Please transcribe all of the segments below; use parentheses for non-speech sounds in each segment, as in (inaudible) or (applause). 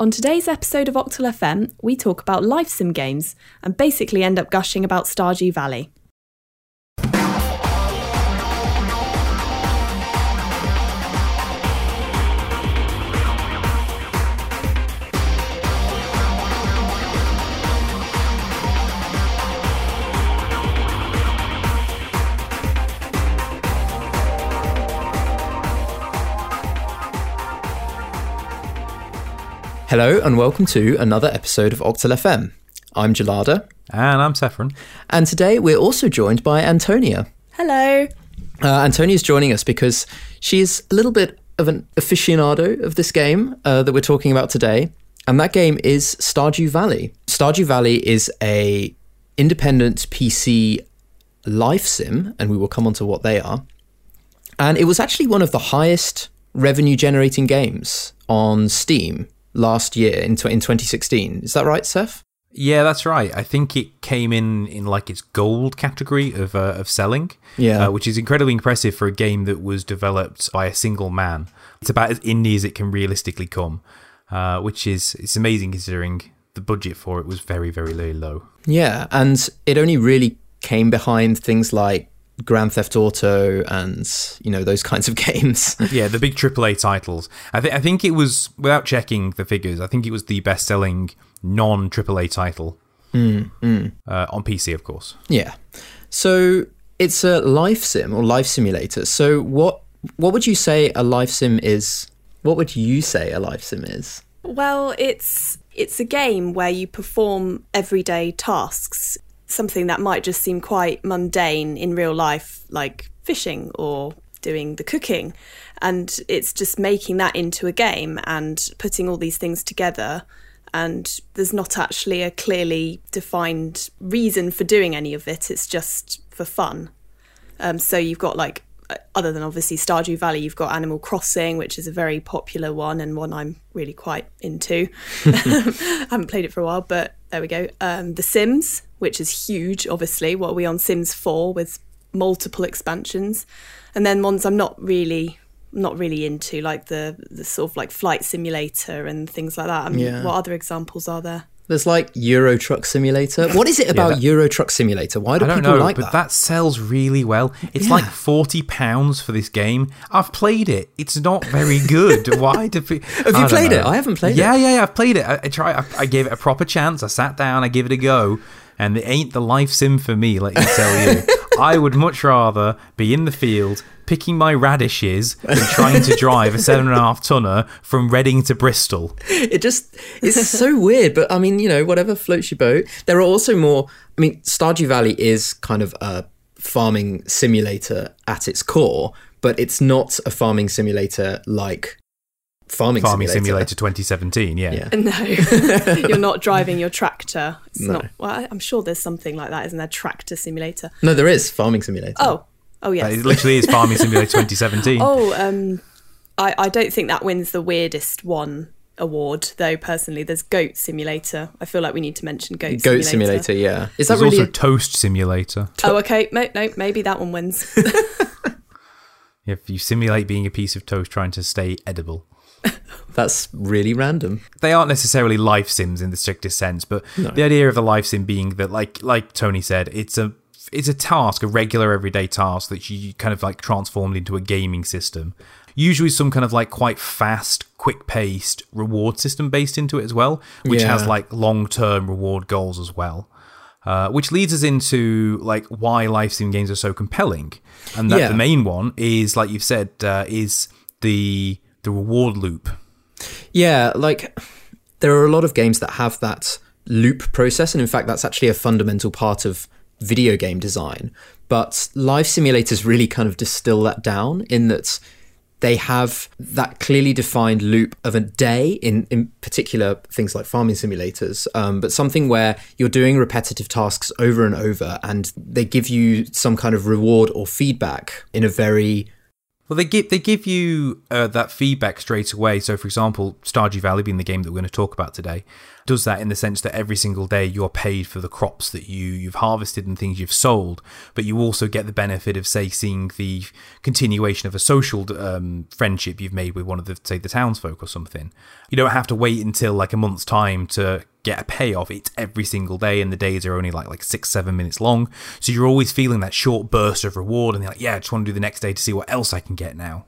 On today's episode of Octal FM, we talk about life sim games and basically end up gushing about Stardew Valley. Hello and welcome to another episode of Octal FM. I'm Gelada, And I'm Saffron. and today we're also joined by Antonia. Hello. Uh, Antonia's joining us because she's a little bit of an aficionado of this game uh, that we're talking about today, and that game is Stardew Valley. Stardew Valley is a independent PC life sim, and we will come on to what they are. And it was actually one of the highest revenue generating games on Steam last year in, tw- in 2016. Is that right, Seth? Yeah, that's right. I think it came in in like its gold category of uh, of selling. Yeah. uh, which is incredibly impressive for a game that was developed by a single man. It's about as indie as it can realistically come, uh, which is it's amazing considering the budget for it was very very very low. Yeah, and it only really came behind things like Grand Theft Auto and you know those (laughs) kinds of games. yeah, the big AAA titles. I think I think it was without checking the figures. I think it was the best selling non AAA title Uh, on PC, of course. yeah. So it's a life sim or life simulator. So what what would you say a life sim is? What would you say a life sim is? Well, it's it's a game where you perform everyday tasks, something that might just seem quite mundane in real life, like fishing or doing the cooking. And it's just making that into a game and putting all these things together. And there's not actually a clearly defined reason for doing any of it. It's just for fun. Um, so you've got like, other than obviously Stardew Valley, you've got Animal Crossing, which is a very popular one and one I'm really quite into. I (laughs) (laughs) haven't played it for a while, but there we go. Um, the Sims, which is huge, obviously. What are we on Sims 4 with multiple expansions? And then ones I'm not really not really into, like the the sort of like flight simulator and things like that. I mean, Yeah. what other examples are there? There's like Euro Truck Simulator. What is it about that- Euro Truck Simulator? Why do I don't people know, like but that? that? sells really well. It's Yeah. like forty pounds for this game. I've played it. It's not very good. (laughs) Why do pe- Have you I don't played it? I haven't played yeah, it. Yeah, yeah, I've played it. I, I try. I, I gave it a proper chance. I sat down. I gave it a go, and it ain't the life sim for me. Let me tell you. (laughs) I would much rather be in the field picking my radishes and trying to drive a seven and a half tonner from Reading to Bristol. it just it's so weird but i mean you know whatever floats your boat there are also more i mean stardew valley is kind of a farming simulator at its core but it's not a farming simulator like farming, Farming simulator. Simulator 2017. Yeah. Yeah. No, (laughs) you're not driving your tractor. It's No. not. Well, I'm sure there's something like that, isn't there? Tractor simulator. no there is farming simulator Oh, oh yes. It literally is Farming Simulator 2017. Oh, um, I, I don't think that wins the weirdest one award, though. Personally, there's Goat Simulator. I feel like we need to mention Goat, Simulator. goat simulator yeah is that There's really also Toast Simulator. Oh, okay. No, no, maybe that one wins. (laughs) If you simulate being a piece of toast trying to stay edible. that's really random They aren't necessarily life sims in the strictest sense, but the idea of the life sim being that, like, like Tony said, it's a it's a task, a regular everyday task that you kind of like transformed into a gaming system. Usually, some kind of like quite fast, quick paced reward system based into it as well, which Yeah. has like long term reward goals as well. Uh, which leads us into like why life sim games are so compelling, and that Yeah. the main one is, like you've said, uh, is the the reward loop. Yeah, like there are a lot of games that have that loop process, and in fact, that's actually a fundamental part of video game design. But live simulators really kind of distill that down in that they have that clearly defined loop of a day in, in particular things like farming simulators um, but something where you're doing repetitive tasks over and over and they give you some kind of reward or feedback in a very Well, they give they give you uh, that feedback straight away. So, for example, Stardew Valley, being the game that we're going to talk about today, does that in the sense that every single day you're paid for the crops that you you've harvested and things you've sold, but you also get the benefit of say seeing the continuation of a social um, friendship you've made with one of the say the townsfolk or something. You don't have to wait until like a month's time to get a payoff. It's every single day, and the days are only like like six seven minutes long, so you're always feeling that short burst of reward, and you're like, yeah, I just want to do the next day to see what else I can get now.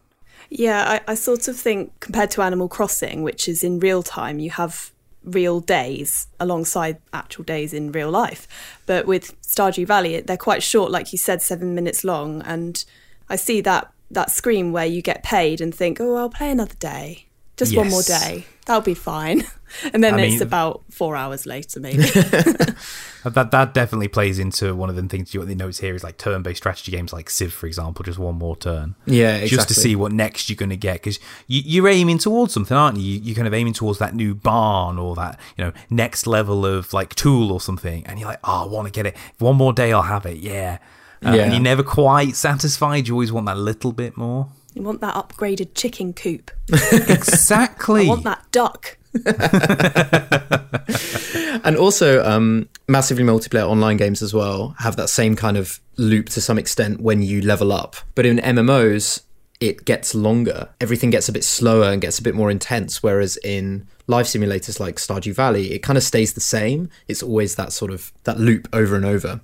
Yeah, I, I sort of think compared to Animal Crossing, which is in real time, you have real days alongside actual days in real life. But with Stardew Valley, they're quite short, like you said, seven minutes long. And I see that that screen where you get paid and think, oh, I'll play another day, just yes. one more day, that'll be fine. (laughs) and then I it's mean, about four hours later, maybe. (laughs) (laughs) that that definitely plays into one of the things you want the notes here is like turn-based strategy games like Civ, for example, just one more turn. Yeah, exactly. Just to see what next you're going to get because you, are aiming towards something, aren't you? You're kind of aiming towards that new barn or that you know next level of like tool or something, and you're like, oh, I want to get it. One more day, I'll have it. Yeah. Uh, yeah. And you're never quite satisfied. You always want that little bit more. You want that upgraded chicken coop. (laughs) exactly. I want that duck. (laughs) and also, um, massively multiplayer online games as well have that same kind of loop to some extent when you level up. But in MMOs, it gets longer. Everything gets a bit slower and gets a bit more intense. Whereas in life simulators like Stardew Valley, it kind of stays the same. It's always that sort of that loop over and over.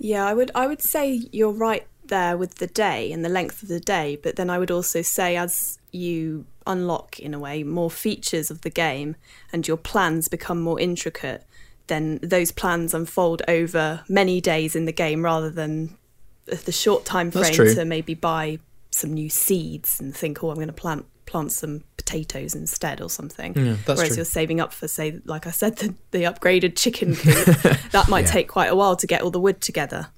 Yeah, I would I would say you're right there with the day and the length of the day, but then I would also say as you unlock in a way more features of the game and your plans become more intricate, then those plans unfold over many days in the game rather than the short time frame to maybe buy some new seeds and think, oh, I'm going to plant plant some potatoes instead or something. Yeah, Whereas true. you're saving up for, say, like I said, the, the upgraded chicken coop. (laughs) that might yeah. take quite a while to get all the wood together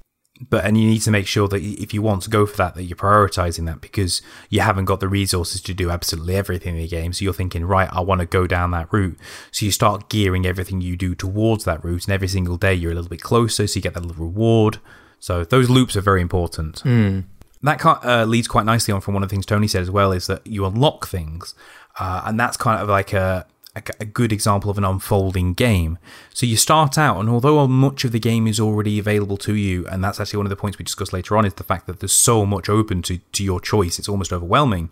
but and you need to make sure that if you want to go for that that you're prioritizing that because you haven't got the resources to do absolutely everything in the game. So you're thinking right i want to go down that route. So you start gearing everything you do towards that route and every single day you're a little bit closer so you get that little reward. So those loops are very important. Mm. that uh, leads quite nicely on from one of the things tony said as well is that you unlock things. Uh, and that's kind of like a a, a, good example of an unfolding game. So you start out, and although much of the game is already available to you, and that's actually one of the points we discuss later on, is the fact that there's so much open to, to your choice, it's almost overwhelming.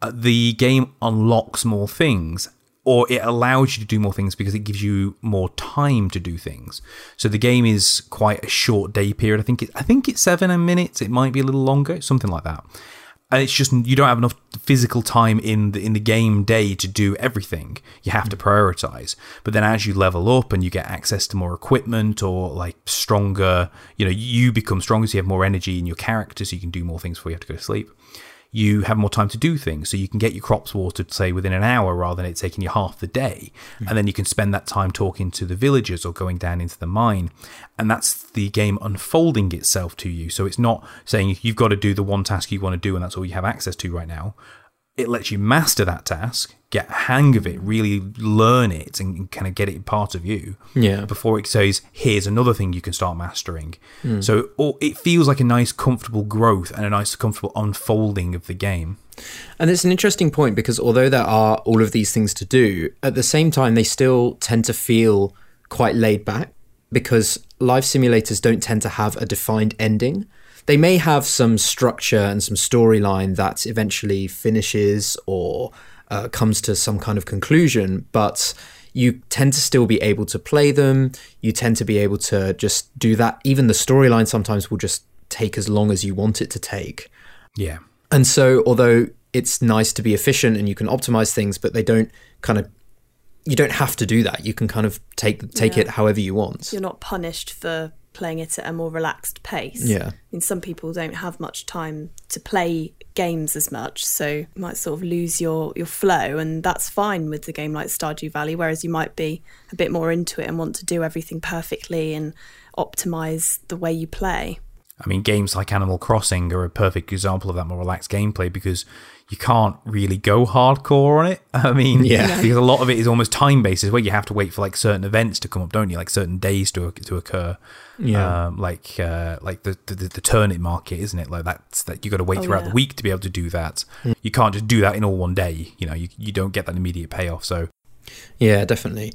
Uh, the game unlocks more things, or it allows you to do more things because it gives you more time to do things. So the game is quite a short day period. I think it, I think it's seven minutes. It might be a little longer, something like that and it's just you don't have enough physical time in the in the game day to do everything. You have to mm. prioritize. But then as you level up and you get access to more equipment or like stronger, you know, you become stronger, so you have more energy in your character, so you can do more things before you have to go to sleep you have more time to do things. So you can get your crops watered, say, within an hour rather than it taking you half the day. Mm-hmm. And then you can spend that time talking to the villagers or going down into the mine. And that's the game unfolding itself to you. So it's not saying you've got to do the one task you want to do and that's all you have access to right now it lets you master that task, get a hang of it, really learn it, and kind of get it part of you. Yeah. Before it says, "Here's another thing you can start mastering." Mm. So it feels like a nice, comfortable growth and a nice, comfortable unfolding of the game. And it's an interesting point because although there are all of these things to do, at the same time they still tend to feel quite laid back because life simulators don't tend to have a defined ending they may have some structure and some storyline that eventually finishes or uh, comes to some kind of conclusion, but you tend to still be able to play them. You tend to be able to just do that. Even the storyline sometimes will just take as long as you want it to take. Yeah. And so, although it's nice to be efficient and you can optimize things, but they don't kind of you don't have to do that. You can kind of take take yeah. it however you want. You're not punished for playing it at a more relaxed pace. Yeah. I mean, some people don't have much time to play games as much, so you might sort of lose your, your flow, and that's fine with a game like Stardew Valley, whereas you might be a bit more into it and want to do everything perfectly and optimize the way you play. I mean, games like Animal Crossing are a perfect example of that more relaxed gameplay because you can't really go hardcore on it. (laughs) I mean, Yeah. because a lot of it is almost time based, where you have to wait for like certain events to come up, don't you? Like certain days to to occur. Yeah. Um, like uh, like the, the the turnip market, isn't it? Like that's that you got to wait Oh, throughout yeah. the week to be able to do that. You can't just do that in all one day. You know, you you don't get that immediate payoff. So Yeah, definitely.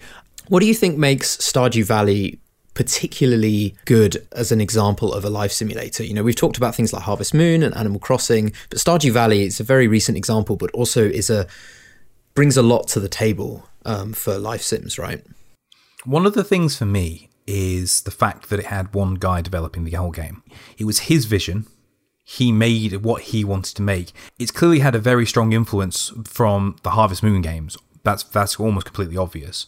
What do you think makes Stardew Valley particularly good as an example of a life simulator? You know, we've talked about things like Harvest Moon and Animal Crossing, but Stardew Valley is a very recent example, but also is a brings a lot to the table um, for life sims, right? One of the things for me is the fact that it had one guy developing the whole game. It was his vision. He made what he wanted to make. It's clearly had a very strong influence from the Harvest Moon games. That's that's almost completely obvious.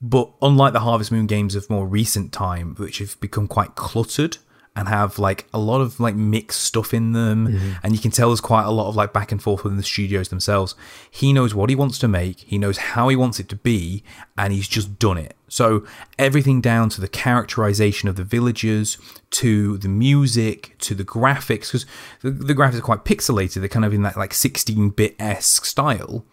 But unlike the Harvest Moon games of more recent time, which have become quite cluttered and have like a lot of like mixed stuff in them, mm-hmm. and you can tell there's quite a lot of like back and forth within the studios themselves. He knows what he wants to make, he knows how he wants it to be, and he's just done it. So everything down to the characterization of the villagers, to the music, to the graphics, because the, the graphics are quite pixelated. They're kind of in that like 16-bit esque style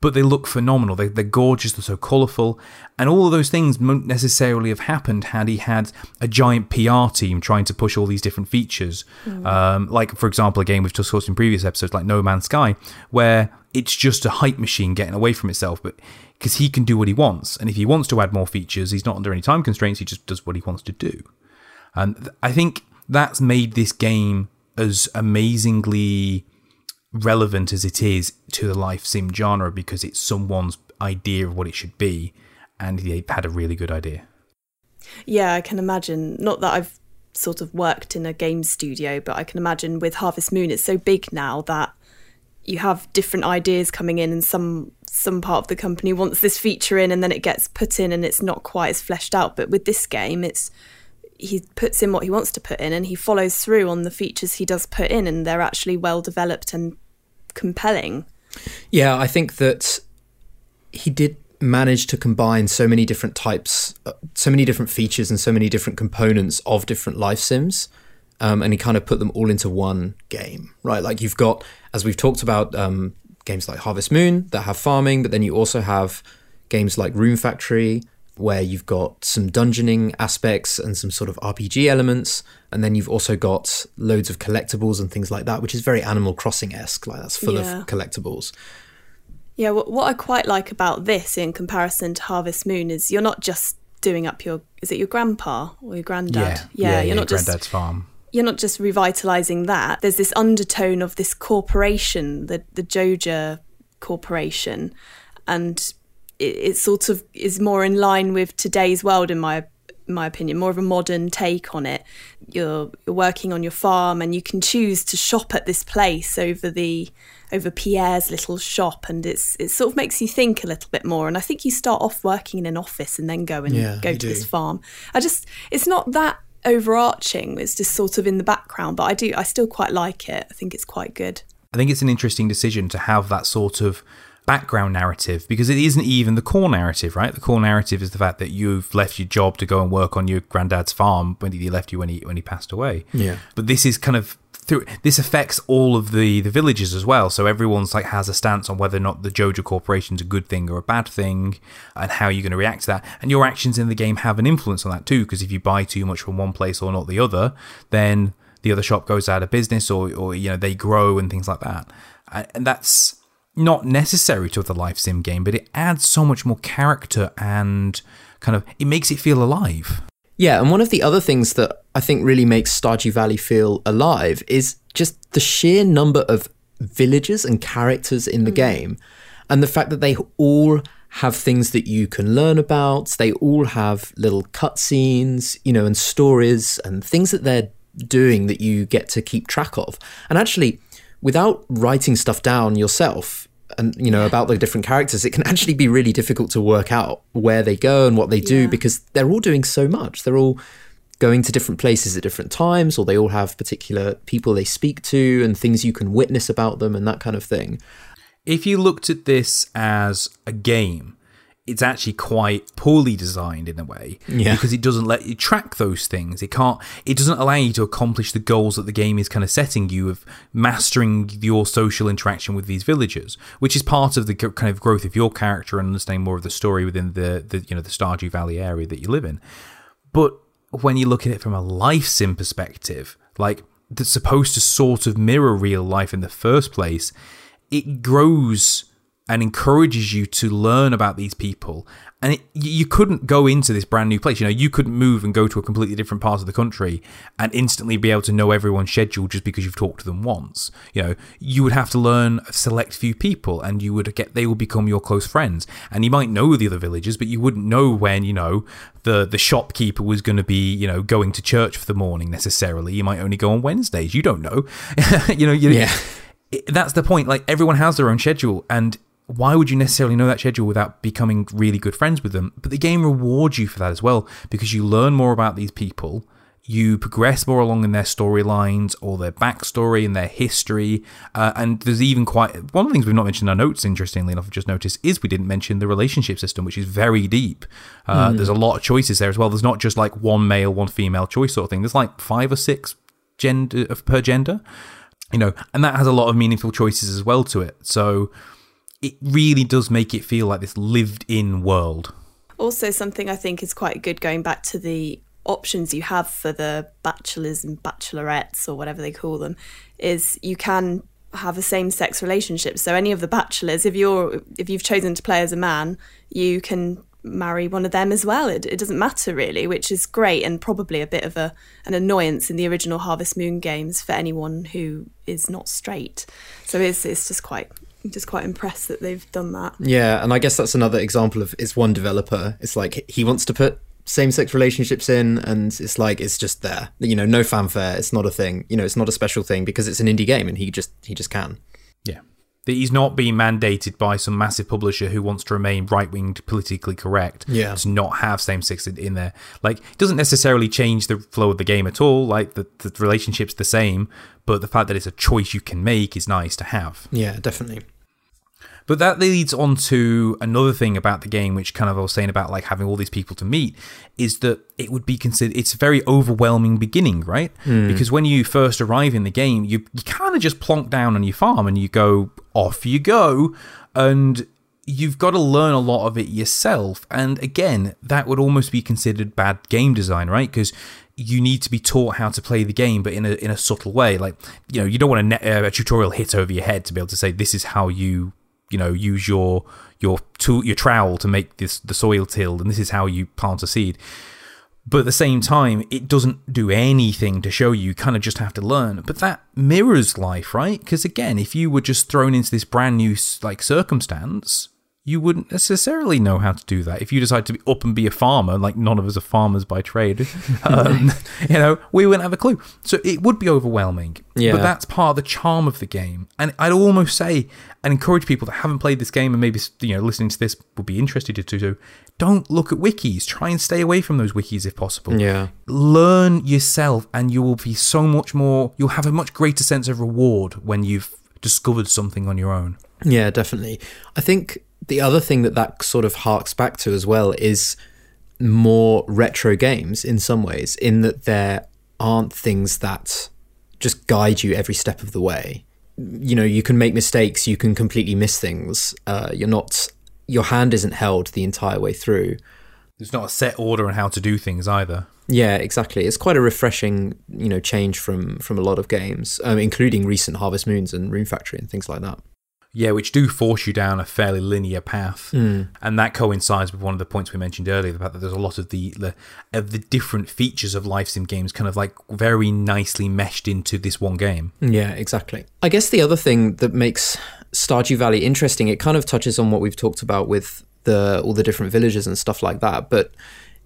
but they look phenomenal. They, they're gorgeous. They're so colourful, and all of those things wouldn't necessarily have happened had he had a giant PR team trying to push all these different features. Um, like, for example, a game we've discussed in previous episodes, like No Man's Sky, where it's just a hype machine getting away from itself, but because he can do what he wants, and if he wants to add more features, he's not under any time constraints. He just does what he wants to do. And I think that's made this game as amazingly relevant as it is to the life sim genre because it's someone's idea of what it should be, and they had a really good idea. Yeah, I can imagine. Not that I've sort of worked in a game studio, but I can imagine with Harvest Moon, it's so big now that you have different ideas coming in, and some some part of the company wants this feature in, and then it gets put in, and it's not quite as fleshed out. But with this game, it's he puts in what he wants to put in, and he follows through on the features he does put in, and they're actually well developed and compelling. Yeah, I think that he did manage to combine so many different types, uh, so many different features, and so many different components of different life sims. Um, and he kind of put them all into one game, right? Like you've got, as we've talked about, um, games like Harvest Moon that have farming, but then you also have games like Rune Factory where you've got some dungeoning aspects and some sort of RPG elements, and then you've also got loads of collectibles and things like that, which is very Animal Crossing esque. Like that's full Yeah. of collectibles. Yeah, what, what I quite like about this in comparison to Harvest Moon is you're not just doing up your is it your grandpa or your granddad? you're not just Granddad's farm. you're not just revitalizing that. There's this undertone of this corporation, the the Joja corporation, and it, it sort of is more in line with today's world, in my my opinion, more of a modern take on it. You're you're working on your farm, and you can choose to shop at this place over the over Pierre's little shop, and it's it sort of makes you think a little bit more. And I think you start off working in an office and then go and Yeah, go to do. this farm. I just it's not that overarching. It's just sort of in the background, but I do I still quite like it. I think it's quite good. I think it's an interesting decision to have that sort of background narrative because it isn't even the core narrative, right? The core narrative is the fact that you've left your job to go and work on your granddad's farm when he left you when he when he passed away. Yeah. But this is kind of through this affects all of the the villages as well. So everyone's like has a stance on whether or not the Joja Corporation's a good thing or a bad thing, and how you're going to react to that. And your actions in the game have an influence on that too, because if you buy too much from one place or not the other, then the other shop goes out of business, or or you know they grow and things like that. And and that's not necessary to the life sim game, but it adds so much more character and kind of it makes it feel alive. Yeah, and one of the other things that I think really makes Stardew Valley feel alive is just the sheer number of villagers and characters in the mm. game, and the fact that they all have things that you can learn about. They all have little cutscenes, you know, and stories and things that they're doing that you get to keep track of. And actually, without writing stuff down yourself and you know about the different characters it can actually be really difficult to work out where they go and what they do Yeah. because they're all doing so much they're all going to different places at different times or they all have particular people they speak to and things you can witness about them and that kind of thing if you looked at this as a game, it's actually quite poorly designed in a way Yeah. because it doesn't let you track those things it can't it doesn't allow you to accomplish the goals that the game is kind of setting you of mastering your social interaction with these villagers which is part of the kind of growth of your character and understanding more of the story within the, the you know the stardew valley area that you live in but when you look at it from a life sim perspective, like that's supposed to sort of mirror real life in the first place, it grows and encourages you to learn about these people. And it, you couldn't go into this brand new place. You know, you couldn't move and go to a completely different part of the country and instantly be able to know everyone's schedule just because you've talked to them once. You know, you would have to learn a select few people and you would get, they will become your close friends. And you might know the other villagers, but you wouldn't know when, you know, the, the shopkeeper was going to be, you know, going to church for the morning necessarily. You might only go on Wednesdays. You don't know. (laughs) you know, you, Yeah. (laughs) it- that's the point. Like everyone has their own schedule, and why would you necessarily know that schedule without becoming really good friends with them? But the game rewards you for that as well because you learn more about these people. You progress more along in their storylines or their backstory and their history. Uh, and there's even quite one of the things we've not mentioned in our notes, interestingly enough, I've just noticed, is we didn't mention the relationship system, which is very deep. Uh, There's a lot of choices there as well. There's not just like one male, one female choice sort of thing. There's like five or six gender per gender you know, and that has a lot of meaningful choices as well to it. So it really does make it feel like this lived in world. Also, something I think is quite good going back to the options you have for the bachelors and bachelorettes or whatever they call them is you can have a same-sex relationship. So any of the bachelors, if you're if you've chosen to play as a man, you can marry one of them as well. It, it doesn't matter really, which is great and probably a bit of a an annoyance in the original Harvest Moon games for anyone who is not straight. So it's it's just quite I'm just quite impressed that they've done that. Yeah, and I guess that's another example of it's one developer. It's like he wants to put same-sex relationships in, and it's like it's just there. You know, no fanfare. It's not a thing. You know, it's not a special thing because it's an indie game, and he just he just can. Yeah. That he's not being mandated by some massive publisher who wants to remain right winged, politically correct. Yeah. To not have same sex in in there. Like, it doesn't necessarily change the flow of the game at all. Like, the, the relationship's the same, but the fact that it's a choice you can make is nice to have. Yeah, definitely. But that leads on to another thing about the game, which kind of I was saying about like having all these people to meet, is that it would be considered it's a very overwhelming beginning, right? Because when you first arrive in the game, you you kind of just plonk down on your farm and you go off you go, and you've got to learn a lot of it yourself. And again, that would almost be considered bad game design, right? Because you need to be taught how to play the game, but in a in a subtle way. Like you know, you don't want a, net, uh, a tutorial hit over your head to be able to say this is how you you know use your your tool your trowel to make this the soil tilled, and this is how you plant a seed. But at the same time, it doesn't do anything to show you. You kind of just have to learn. But that mirrors life, right? Because again, if you were just thrown into this brand new like circumstance, you wouldn't necessarily know how to do that. If you decide to be up and be a farmer, like none of us are farmers by trade, (laughs) um, (laughs) you know, we wouldn't have a clue. So it would be overwhelming. Yeah. But that's part of the charm of the game. And I'd almost say and encourage people that haven't played this game and maybe you know listening to this would be interested to do. Don't look at wikis. Try and stay away from those wikis if possible Yeah. learn yourself and you will be so much more you'll have a much greater sense of reward when you've discovered something on your own Yeah, definitely. I think the other thing that that sort of harks back to as well is more retro games in some ways, in that there aren't things that just guide you every step of the way. You know, you can make mistakes, you can completely miss things. Uh, you're not, your hand isn't held the entire way through. there's not a set order on how to do things either Yeah, exactly. It's quite a refreshing, you know, change from from a lot of games, um, including recent Harvest Moons and Rune Factory and things like that. Yeah which do force you down a fairly linear path hmm. and that coincides with one of the points we mentioned earlier fact that there's a lot of the, the of the different features of life sim games kind of like very nicely meshed into this one game Yeah, exactly. I guess the other thing that makes Stardew Valley interesting, it kind of touches on what we've talked about with the all the different villages and stuff like that, but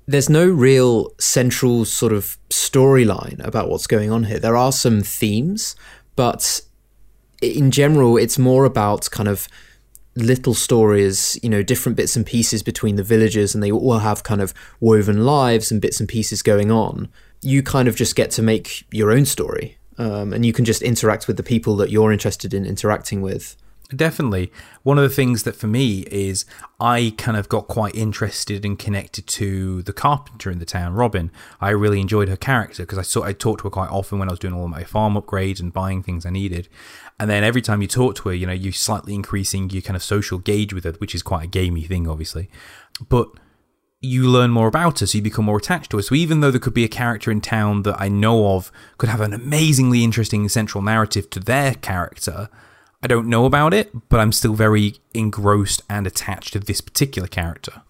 there's no real central sort of storyline about what's going on here. There are some themes, but in general, it's more about kind of little stories, you know, different bits and pieces between the villagers, and they all have kind of woven lives and bits and pieces going on. You kind of just get to make your own story, um, and you can just interact with the people that you're interested in interacting with. Definitely. One of the things that for me is I kind of got quite interested and connected to the carpenter in the town, Robin. I really enjoyed her character because I saw I talked to her quite often when I was doing all my farm upgrades and buying things I needed. And then every time you talk to her, you know, you're slightly increasing your kind of social gauge with her, which is quite a gamey thing, obviously. But you learn more about her, so you become more attached to her. So even though there could be a character in town that I know of could have an amazingly interesting central narrative to their character, I don't know about it, but I'm still very engrossed and attached to this particular character.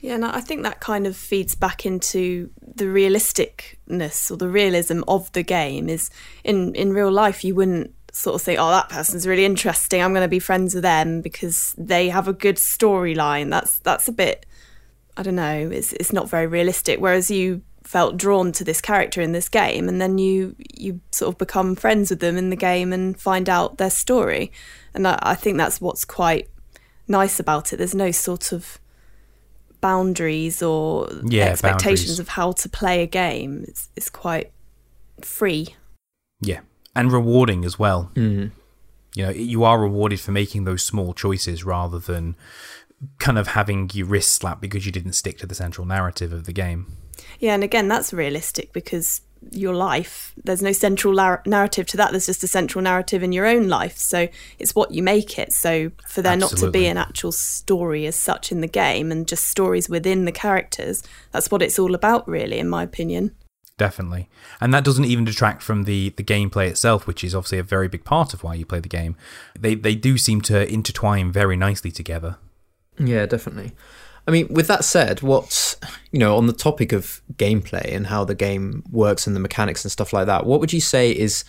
Yeah, and I think that kind of feeds back into the realisticness or the realism of the game. Is in in real life you wouldn't sort of say, "Oh, that person's really interesting. I'm going to be friends with them because they have a good storyline." That's that's a bit, I don't know. It's it's not very realistic. Whereas you felt drawn to this character in this game and then you you sort of become friends with them in the game and find out their story and I, I think that's what's quite nice about it there's no sort of boundaries or Yeah, expectations boundaries. of how to play a game it's, it's quite free Yeah, and rewarding as well. Mm. You know, you are rewarded for making those small choices rather than kind of having your wrist slapped because you didn't stick to the central narrative of the game. yeah and again that's realistic because your life there's no central lar- narrative to that there's just a central narrative in your own life so it's what you make it so for there not to be an actual story as such in the game and just stories within the characters that's what it's all about really in my opinion Definitely. And that doesn't even detract from the, the gameplay itself, which is obviously a very big part of why you play the game. They they do seem to intertwine very nicely together. Yeah, definitely. I mean, with that said, what's you know on the topic of gameplay and how the game works and the mechanics and stuff like that, what would you say is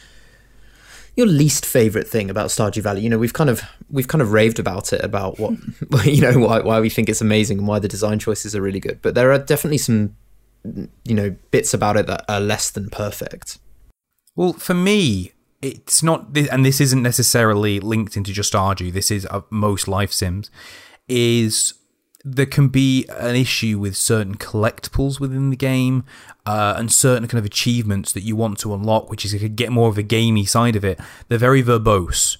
your least favorite thing about Stardew Valley? You know, we've kind of we've kind of raved about it about what (laughs) you know why why we think it's amazing and why the design choices are really good, but there are definitely some you know bits about it that are less than perfect. Well, for me, it's not, and this isn't necessarily linked into just Stardew. This is uh, most life sims. Is there can be an issue with certain collectibles within the game uh, and certain kind of achievements that you want to unlock, which is to get more of a gamey side of it. They're very verbose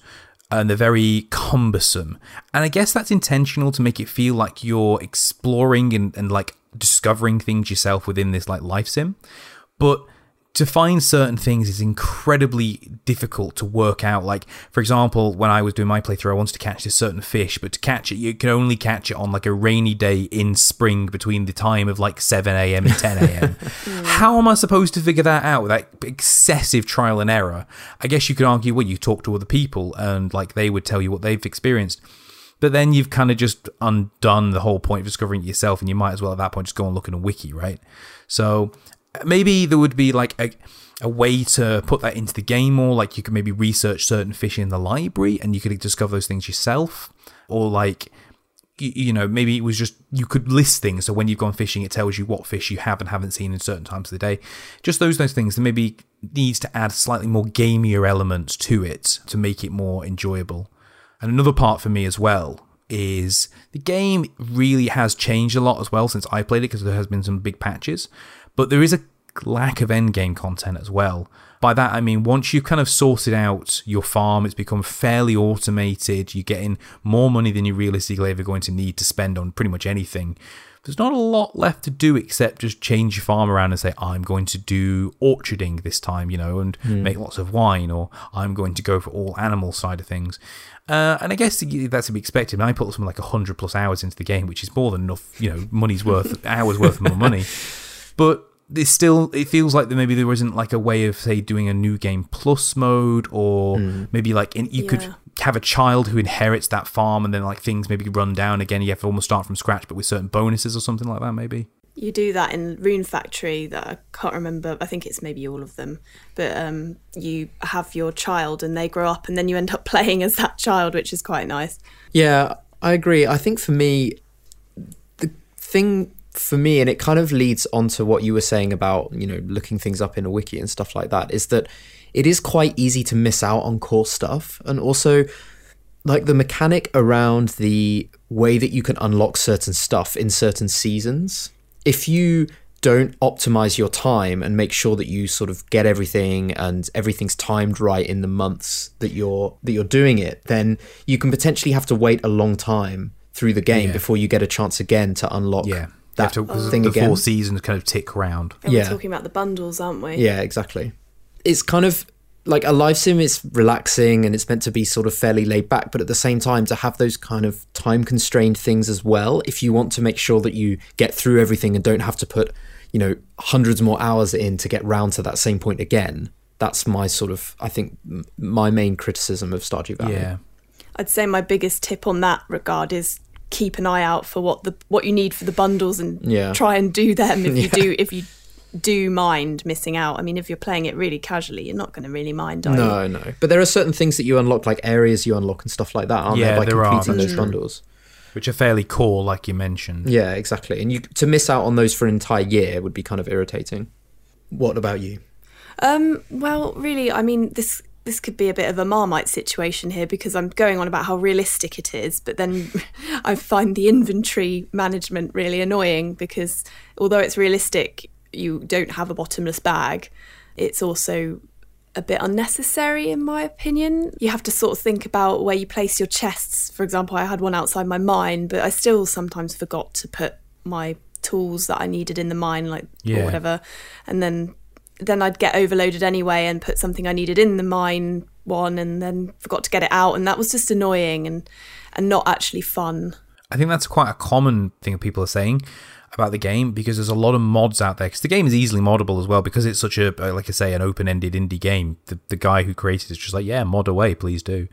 and they're very cumbersome. And I guess that's intentional to make it feel like you're exploring and, and like discovering things yourself within this like life sim. But to find certain things is incredibly difficult to work out. Like, for example, when I was doing my playthrough, I wanted to catch this certain fish, but to catch it, you can only catch it on like a rainy day in spring between the time of like 7 a.m. and 10 a.m. (laughs) How am I supposed to figure that out without excessive trial and error? I guess you could argue, well, you talk to other people and like they would tell you what they've experienced. But then you've kind of just undone the whole point of discovering it yourself, and you might as well at that point just go and look in a wiki, right? So maybe there would be like a, a way to put that into the game more. Like you could maybe research certain fish in the library, and you could discover those things yourself, or like you know maybe it was just you could list things so when you've gone fishing it tells you what fish you have and haven't seen in certain times of the day just those those things that maybe needs to add slightly more gamier elements to it to make it more enjoyable and another part for me as well is the game really has changed a lot as well since I played it because there has been some big patches, but there is a lack of end game content as well. By that I mean once you've kind of sorted out your farm, it's become fairly automated. You're getting more money than you're realistically ever going to need to spend on pretty much anything. There's not a lot left to do except just change your farm around and say, I'm going to do orcharding this time, you know, and make lots of wine, or I'm going to go for all animal side of things. Uh, and I guess that's to be expected. I put something like 100 plus hours into the game, which is more than enough, you know, money's worth, (laughs) hours worth of more money. But it's still, it feels like that maybe there isn't like a way of, say, doing a new game plus mode, or maybe like in, you could have a child who inherits that farm and then like things maybe run down again. You have to almost start from scratch, but with certain bonuses or something like that, maybe. You do that in Rune Factory that I can't remember. I think it's maybe all of them. But um, you have your child and they grow up and then you end up (laughs) playing as that child, which is quite nice. Yeah, I agree. I think for me, the thing for me, and it kind of leads on to what you were saying about, you know, looking things up in a wiki and stuff like that, is that it is quite easy to miss out on core stuff. And also, like the mechanic around the way that you can unlock certain stuff in certain seasons. If you don't optimize your time and make sure that you sort of get everything and everything's timed right in the months that you're that you're doing it, then you can potentially have to wait a long time through the game Yeah. before you get a chance again to unlock Yeah. That to, 'cause thing the again. four seasons kind of tick round. And Yeah. We're talking about the bundles, aren't we? Yeah, exactly. It's kind of like a live sim is relaxing and it's meant to be sort of fairly laid back, but at the same time to have those kind of time constrained things as well. If you want to make sure that you get through everything and don't have to put, you know, hundreds more hours in to get round to that same point again. That's my sort of, I think, my main criticism of Stardew Valley. Yeah. I'd say my biggest tip on that regard is keep an eye out for what the what you need for the bundles and Yeah. try and do them if you (laughs) Yeah. do if you do mind missing out. I mean, if you're playing it really casually, you're not going to really mind, are you? No, no. But there are certain things that you unlock, like areas you unlock and stuff like that, aren't Yeah, there, by there are, completing that's those true. bundles? Which are fairly core, like you mentioned. Yeah, exactly. And you to miss out on those for an entire year would be kind of irritating. What about you? Um, well, really, I mean, this this could be a bit of a marmite situation here because I'm going on about how realistic it is, but then (laughs) I find the inventory management really annoying because although it's realistic, you don't have a bottomless bag. It's also a bit unnecessary in my opinion. You have to sort of think about where you place your chests. For example, I had one outside my mine, but I still sometimes forgot to put my tools that I needed in the mine, like Yeah. or whatever. And then then I'd get overloaded anyway and put something I needed in the mine one and then forgot to get it out and that was just annoying and and not actually fun. I think that's quite a common thing people are saying about the game because there's a lot of mods out there because the game is easily moddable as well because it's such a uh, like I say an open-ended indie game. The the guy who created it's just like yeah mod away please do.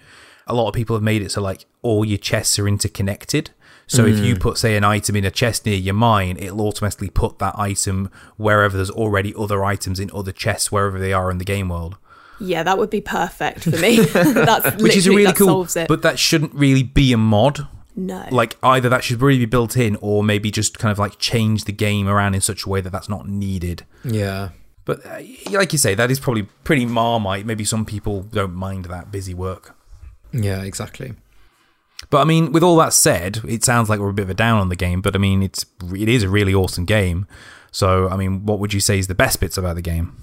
A lot of people have made it so like all your chests are interconnected. So if you put say an item in a chest near your mine, it'll automatically put that item wherever there's already other items in other chests wherever they are in the game world. Yeah, that would be perfect for (laughs) me. (laughs) That's Which is really that cool. Solves it. But that shouldn't really be a mod. no, like either that should really be built in or maybe just kind of like change the game around in such a way that that's not needed Yeah. but uh, like you say that is probably pretty marmite maybe some people don't mind that busy work Yeah, exactly. But i mean with all that said it sounds like we're a bit of a down on the game but i mean it's it is a really awesome game so i mean what would you say is the best bits about the game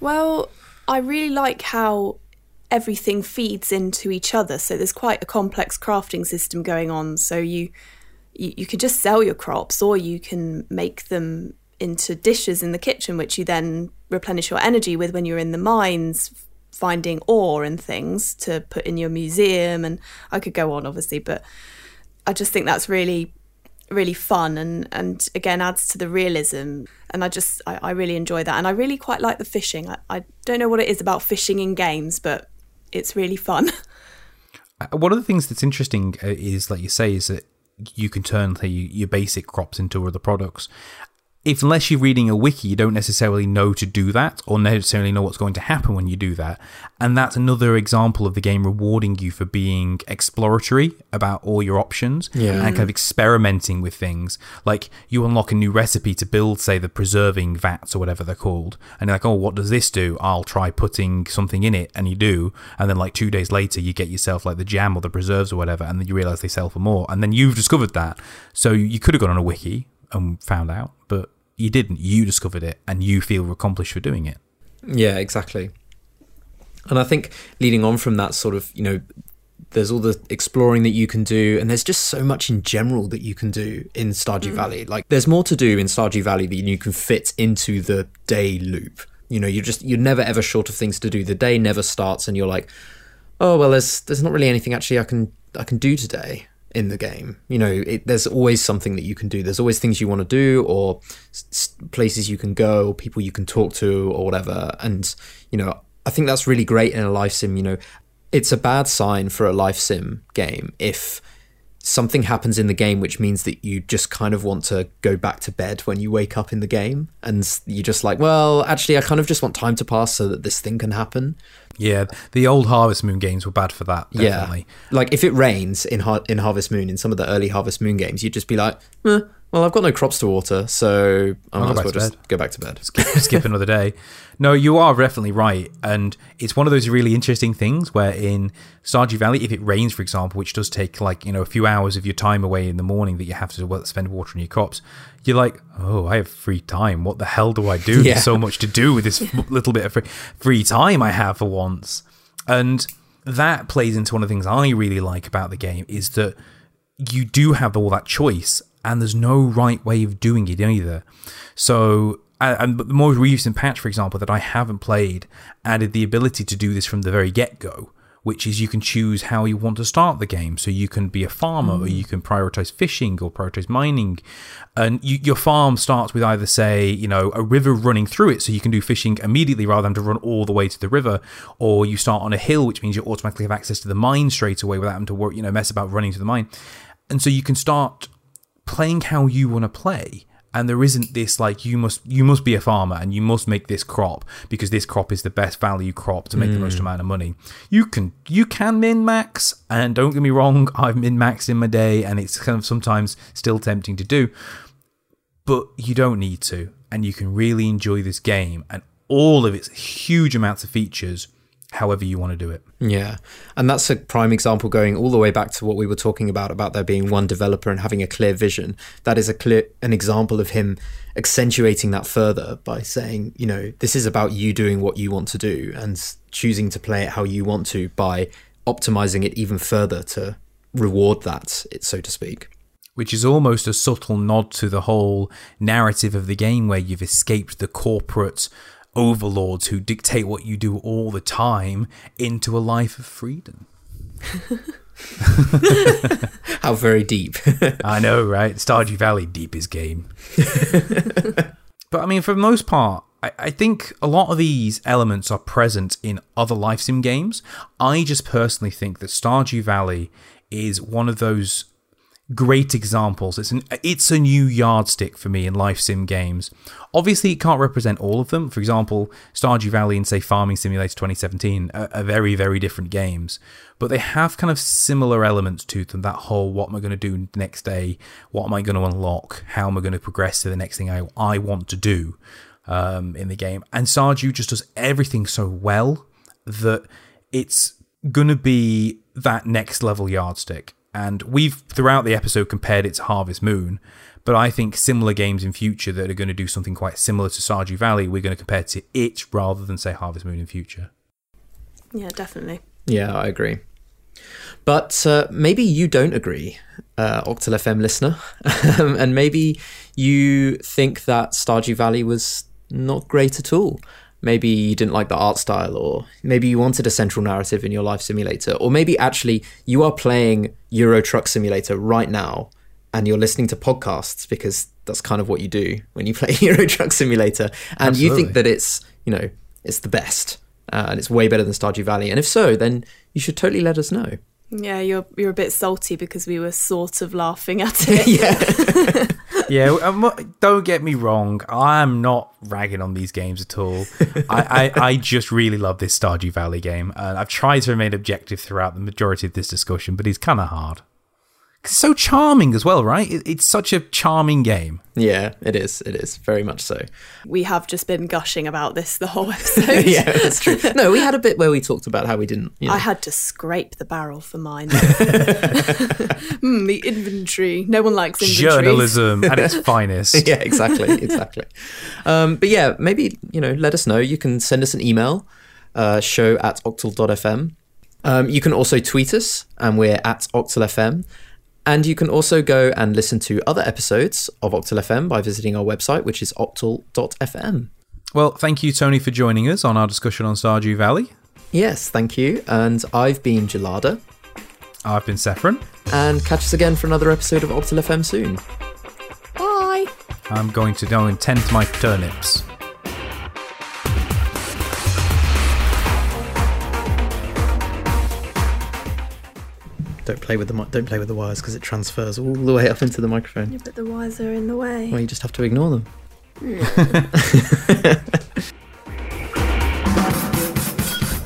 Well, I really like how everything feeds into each other. So there's quite a complex crafting system going on. So you you, you can just sell your crops, or you can make them into dishes in the kitchen, which you then replenish your energy with when you're in the mines finding ore and things to put in your museum. And I could go on, obviously, but I just think that's really really fun and and again adds to the realism and i just i, I really enjoy that and i really quite like the fishing I, I don't know what it is about fishing in games but it's really fun (laughs) Uh, One of the things that's interesting uh, is, like you say, is that you can turn say, your basic crops into other products. If unless you're reading a wiki, you don't necessarily know to do that, or necessarily know what's going to happen when you do that. And that's another example of the game rewarding you for being exploratory about all your options Yeah. and kind of experimenting with things. Like you unlock a new recipe to build, say, the preserving vats or whatever they're called, and you're like, oh, what does this do? I'll try putting something in it, and you do, and then like two days later, you get yourself like the jam or the preserves or whatever, and then you realize they sell for more, and then you've discovered that. So you could have gone on a wiki and found out, but you didn't. You discovered it, and you feel accomplished for doing it. Yeah, exactly. And I think leading on from that sort of, you know, there's all the exploring that you can do, and there's just so much in general that you can do in Stardew mm. Valley. Like, there's more to do in Stardew Valley than you can fit into the day loop. You know, you're just you're never ever short of things to do. The day never starts, and you're like, oh well, there's there's not really anything actually I can I can do today in the game. You know, it, there's always something that you can do. There's always things you want to do, or s- places you can go, or people you can talk to, or whatever. And you know, I think that's really great in a life sim. You know, it's a bad sign for a life sim game if something happens in the game which means that you just kind of want to go back to bed when you wake up in the game and you're just like well actually i kind of just want time to pass so that this thing can happen Yeah, the old Harvest Moon games were bad for that. Definitely. yeah like if it rains in Har- in harvest moon in some of the early harvest moon games you'd just be like eh, Well, I've got no crops to water, so I might as well just bed. go back to bed. skip another day. No, you are definitely right, and it's one of those really interesting things where in Stardew Valley, if it rains, for example, which does take like you know a few hours of your time away in the morning that you have to spend watering your crops, you're like, oh, I have free time. What the hell do I do? Yeah. There's so much to do with this (laughs) little bit of free, free time I have for once, and that plays into one of the things I really like about the game is that you do have all that choice and there's no right way of doing it either. So, and the most recent patch, for example, that I haven't played, added the ability to do this from the very get go, which is you can choose how you want to start the game. So you can be a farmer, or mm. you can prioritize fishing, or prioritize mining. And you, your farm starts with either, say, you know, a river running through it, so you can do fishing immediately rather than to run all the way to the river, or you start on a hill, which means you automatically have access to the mine straight away without having to work, you know, mess about running to the mine. And so you can start playing how you want to play and there isn't this like you must you must be a farmer and you must make this crop because this crop is the best value crop to make the most hmm. amount of money. You can you can min max and don't get me wrong (laughs) i've min maxed in my day and it's kind of sometimes still tempting to do but you don't need to and you can really enjoy this game and all of its huge amounts of features however you want to do it Yeah. And that's a prime example going all the way back to what we were talking about about there being one developer and having a clear vision. That is a clear an example of him accentuating that further by saying, you know, this is about you doing what you want to do and choosing to play it how you want to by optimizing it even further to reward that, it- so to speak. which is almost a subtle nod to the whole narrative of the game where you've escaped the corporate overlords who dictate what you do all the time into a life of freedom. (laughs) How very deep. (laughs) I know, right? Stardew Valley, deepest game. (laughs) but I mean, for the most part, I, I think a lot of these elements are present in other life sim games. I just personally think that Stardew Valley is one of those great examples. It's an it's a new yardstick for me in life sim games. Obviously, it can't represent all of them. For example, Stardew Valley and say Farming Simulator 2017 are, very very different games, but they have kind of similar elements to them. That whole what am I going to do next day? What am I going to unlock? How am I going to progress to the next thing I I want to do um, in the game? And Stardew just does everything so well that it's going to be that next level yardstick. And we've throughout the episode compared it to Harvest Moon, but I think similar games in future that are going to do something quite similar to Stardew Valley, we're going to compare to it rather than say Harvest Moon in future. Yeah, definitely. Yeah, I agree. But uh, maybe you don't agree, uh, Octal FM listener, (laughs) Um, and maybe you think that Stardew Valley was not great at all. Maybe you didn't like the art style, or maybe you wanted a central narrative in your life simulator, or maybe actually you are playing Euro Truck Simulator right now and you're listening to podcasts because that's kind of what you do when you (laughs) play Euro Truck Simulator, and you think that it's you know it's the best uh, and it's way better than Stardew Valley. And if so, then you should totally let us know. Yeah, you're you're a bit salty because we were sort of laughing at (laughs) it. yeah, (laughs) Yeah, um, don't get me wrong. I'm not ragging on these games at all. I, I, I just really love this Stardew Valley game, and I've tried to remain objective throughout the majority of this discussion, but it's kind of hard. 'Cause It's so charming as well, right? It's such a charming game. yeah, it is. It is very much so. We have just been gushing about this the whole (laughs) episode. yeah, that's true. No, we had a bit where we talked about how we didn't. You know, I had to scrape the barrel for mine. (laughs) Hmm, the inventory. No one likes inventory. Journalism at its (laughs) finest. yeah, exactly, exactly. Um, but yeah, maybe you know, let us know. You can send us an email, uh, show at octal.fm. Um, you can also tweet us, and we're at octalfm. And you can also go and listen to other episodes of Octal FM by visiting our website, which is octal.fm. Well, thank you, Tony, for joining us on our discussion on Stardew Valley. Yes, thank you. And I've been Gelada. I've been Saffron. And catch us again for another episode of Octal FM soon. Bye. I'm going to go and tend to my turnips. Don't play with the don't play with the wires because it transfers all the way up into the microphone. Yeah, but the wires are in the way. Well, you just have to ignore them. (laughs)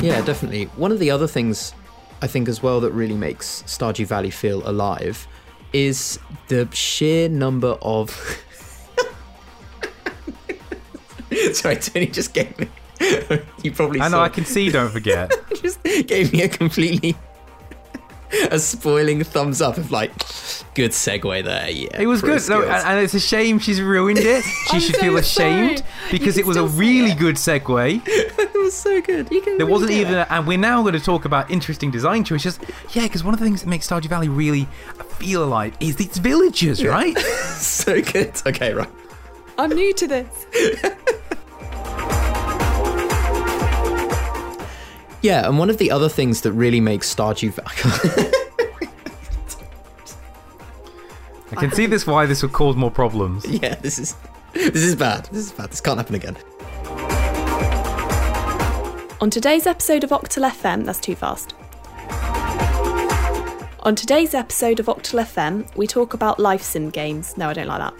yeah, definitely. One of the other things I think as well that really makes Stardew Valley feel alive is the sheer number of. (laughs) Sorry, Tony just gave me. (laughs) you probably I know, saw I can see, don't forget. just gave me a completely (laughs) a spoiling thumbs up of like good segue there. Yeah, It was good, though, skills. and, and it's a shame she's ruined it. (laughs) She should so feel ashamed sorry. because it was a can still say really it. good segue. (laughs) it was so good. You can. There wasn't do even, a, and we're now going to talk about interesting design choices. Yeah, because one of the things that makes Stardew Valley really feel alive is its villagers, right? so good. Okay, right. I'm new to this. Yeah, and one of the other things that really makes Stardew Valley. (laughs) I can see this why this would cause more problems. yeah, this is this is bad. This is bad. This can't happen again. On today's episode of Octal FM, that's too fast. On today's episode of Octal FM, we talk about life sim games. No, I don't like that.